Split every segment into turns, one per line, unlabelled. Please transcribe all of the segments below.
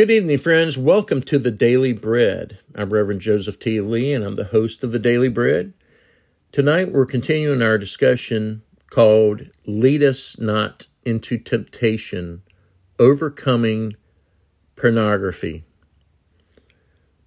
Good evening, friends. Welcome to the Daily Bread. I'm Reverend Joseph T. Lee, and I'm the host of the Daily Bread. Tonight, we're continuing our discussion called Lead Us Not into Temptation Overcoming Pornography.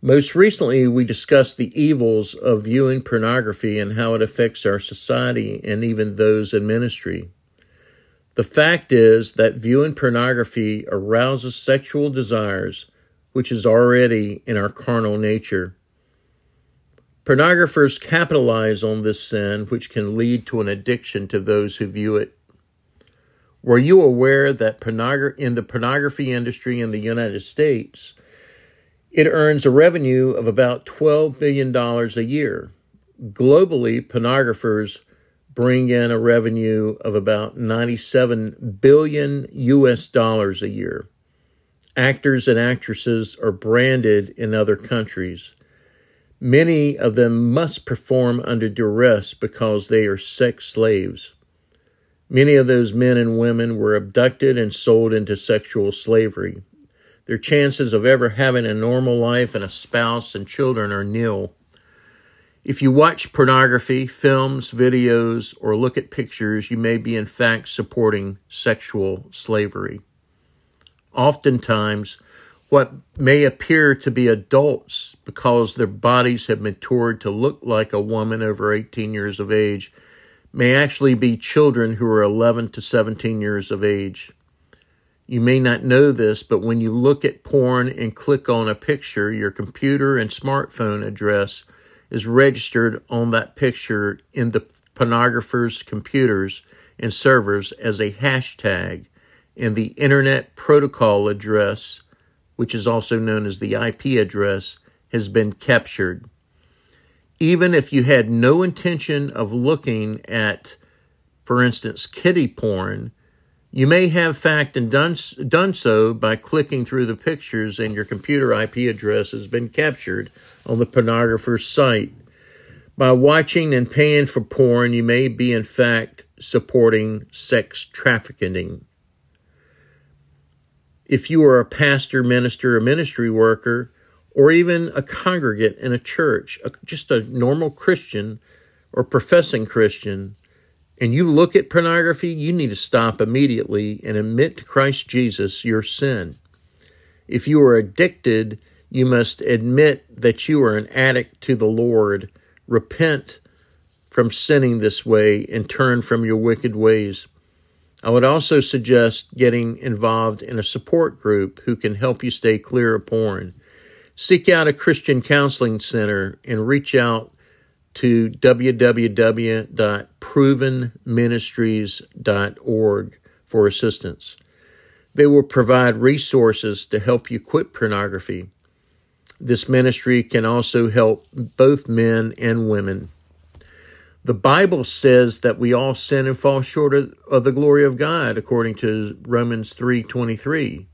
Most recently, we discussed the evils of viewing pornography and how it affects our society and even those in ministry. The fact is that viewing pornography arouses sexual desires, which is already in our carnal nature. Pornographers capitalize on this sin, which can lead to an addiction to those who view it. Were you aware that in the pornography industry in the United States, it earns a revenue of about $12 billion a year? Globally, pornographers bring in a revenue of about 97 billion US dollars a year. Actors and actresses are branded in other countries. Many of them must perform under duress because they are sex slaves. Many of those men and women were abducted and sold into sexual slavery. Their chances of ever having a normal life and a spouse and children are nil. If you watch pornography, films, videos, or look at pictures, you may be in fact supporting sexual slavery. Oftentimes, what may appear to be adults because their bodies have matured to look like a woman over 18 years of age may actually be children who are 11 to 17 years of age. You may not know this, but when you look at porn and click on a picture, your computer and smartphone address is registered on that picture in the pornographer's computers and servers as a hashtag, and the Internet Protocol address, which is also known as the IP address, has been captured. Even if you had no intention of looking at, for instance, kiddie porn, you may have fact and done, done so by clicking through the pictures and your computer IP address has been captured on the pornographer's site. By watching and paying for porn, you may be in fact supporting sex trafficking. If you are a pastor, minister, or ministry worker, or even a congregant in a church, just a normal Christian or professing Christian, and you look at pornography, you need to stop immediately and admit to Christ Jesus your sin. If you are addicted, you must admit that you are an addict to the Lord. Repent from sinning this way and turn from your wicked ways. I would also suggest getting involved in a support group who can help you stay clear of porn. Seek out a Christian counseling center and reach out to www.provenministries.org for assistance. They will provide resources to help you quit pornography. This ministry can also help both men and women. The Bible says that we all sin and fall short of, the glory of God according to Romans 3:23.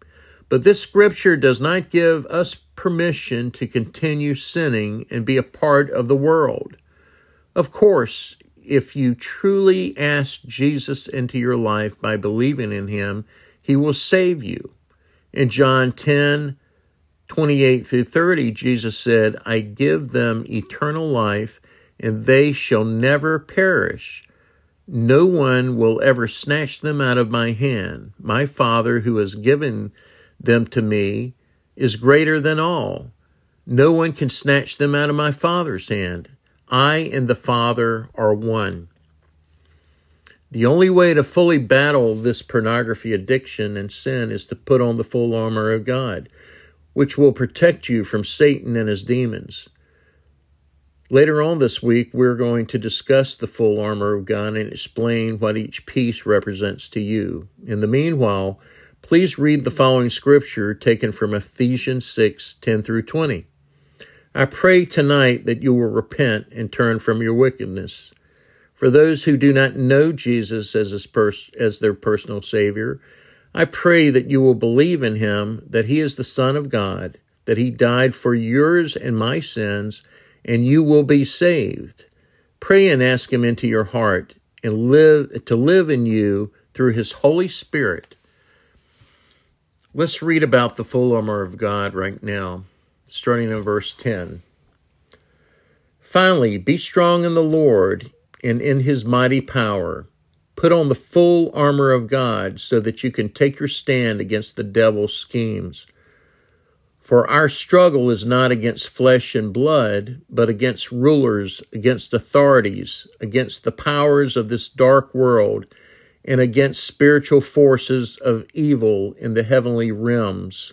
But this scripture does not give us permission to continue sinning and be a part of the world. Of course, if you truly ask Jesus into your life by believing in him, he will save you. In John 10, 28 through 30, Jesus said, I give them eternal life, and they shall never perish. No one will ever snatch them out of my hand. My Father, who has given them to me, is greater than all. No one can snatch them out of my Father's hand. I and the Father are one. The only way to fully battle this pornography addiction and sin is to put on the full armor of God, which will protect you from Satan and his demons. Later on this week, we're going to discuss the full armor of God and explain what each piece represents to you. In the meanwhile, please read the following scripture taken from Ephesians 6 10 through 20. I pray tonight that you will repent and turn from your wickedness. For those who do not know Jesus as, pers- as their personal Savior, I pray that you will believe in him, that he is the Son of God, that he died for yours and my sins, and you will be saved. Pray and ask him into your heart and live to live in you through his Holy Spirit Let's read about the full armor of God right now, starting in verse 10. Finally, be strong in the Lord and in his mighty power. Put on the full armor of God so that you can take your stand against the devil's schemes. For our struggle is not against flesh and blood, but against rulers, against authorities, against the powers of this dark world, and against spiritual forces of evil in the heavenly realms.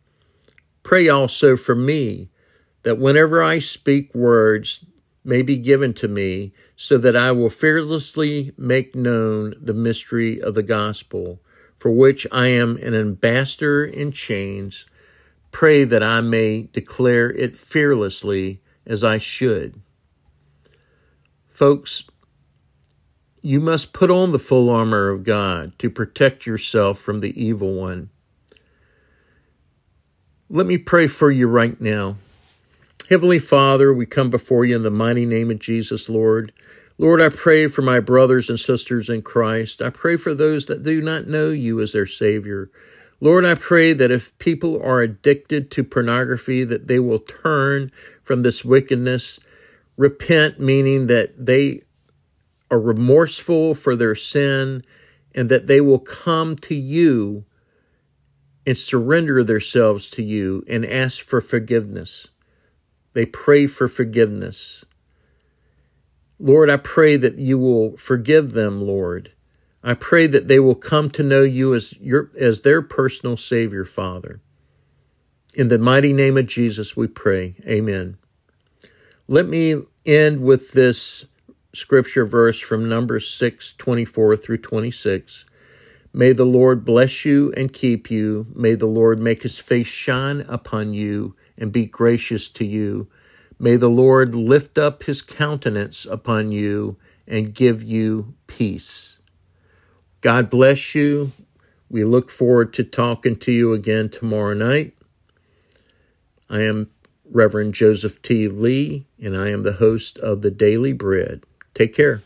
Pray also for me, that whenever I speak words may be given to me, so that I will fearlessly make known the mystery of the gospel, for which I am an ambassador in chains. Pray that I may declare it fearlessly as I should. Folks, you must put on the full armor of God to protect yourself from the evil one. Let me pray for you right now. Heavenly Father, we come before you in the mighty name of Jesus, Lord. Lord, I pray for my brothers and sisters in Christ. I pray for those that do not know you as their Savior. Lord, I pray that if people are addicted to pornography, that they will turn from this wickedness, repent, meaning that they are remorseful for their sin, and that they will come to you and surrender themselves to you and ask for forgiveness. They pray for forgiveness. Lord, I pray that you will forgive them, Lord. I pray that they will come to know you as your as their personal savior, Father. In the mighty name of Jesus we pray. Amen. Let me end with this scripture verse from Numbers 6, 24 through 26. May the Lord bless you and keep you. May the Lord make his face shine upon you and be gracious to you. May the Lord lift up his countenance upon you and give you peace. God bless you. We look forward to talking to you again tomorrow night. I am Reverend Joseph T. Lee, and I am the host of the Daily Bread. Take care.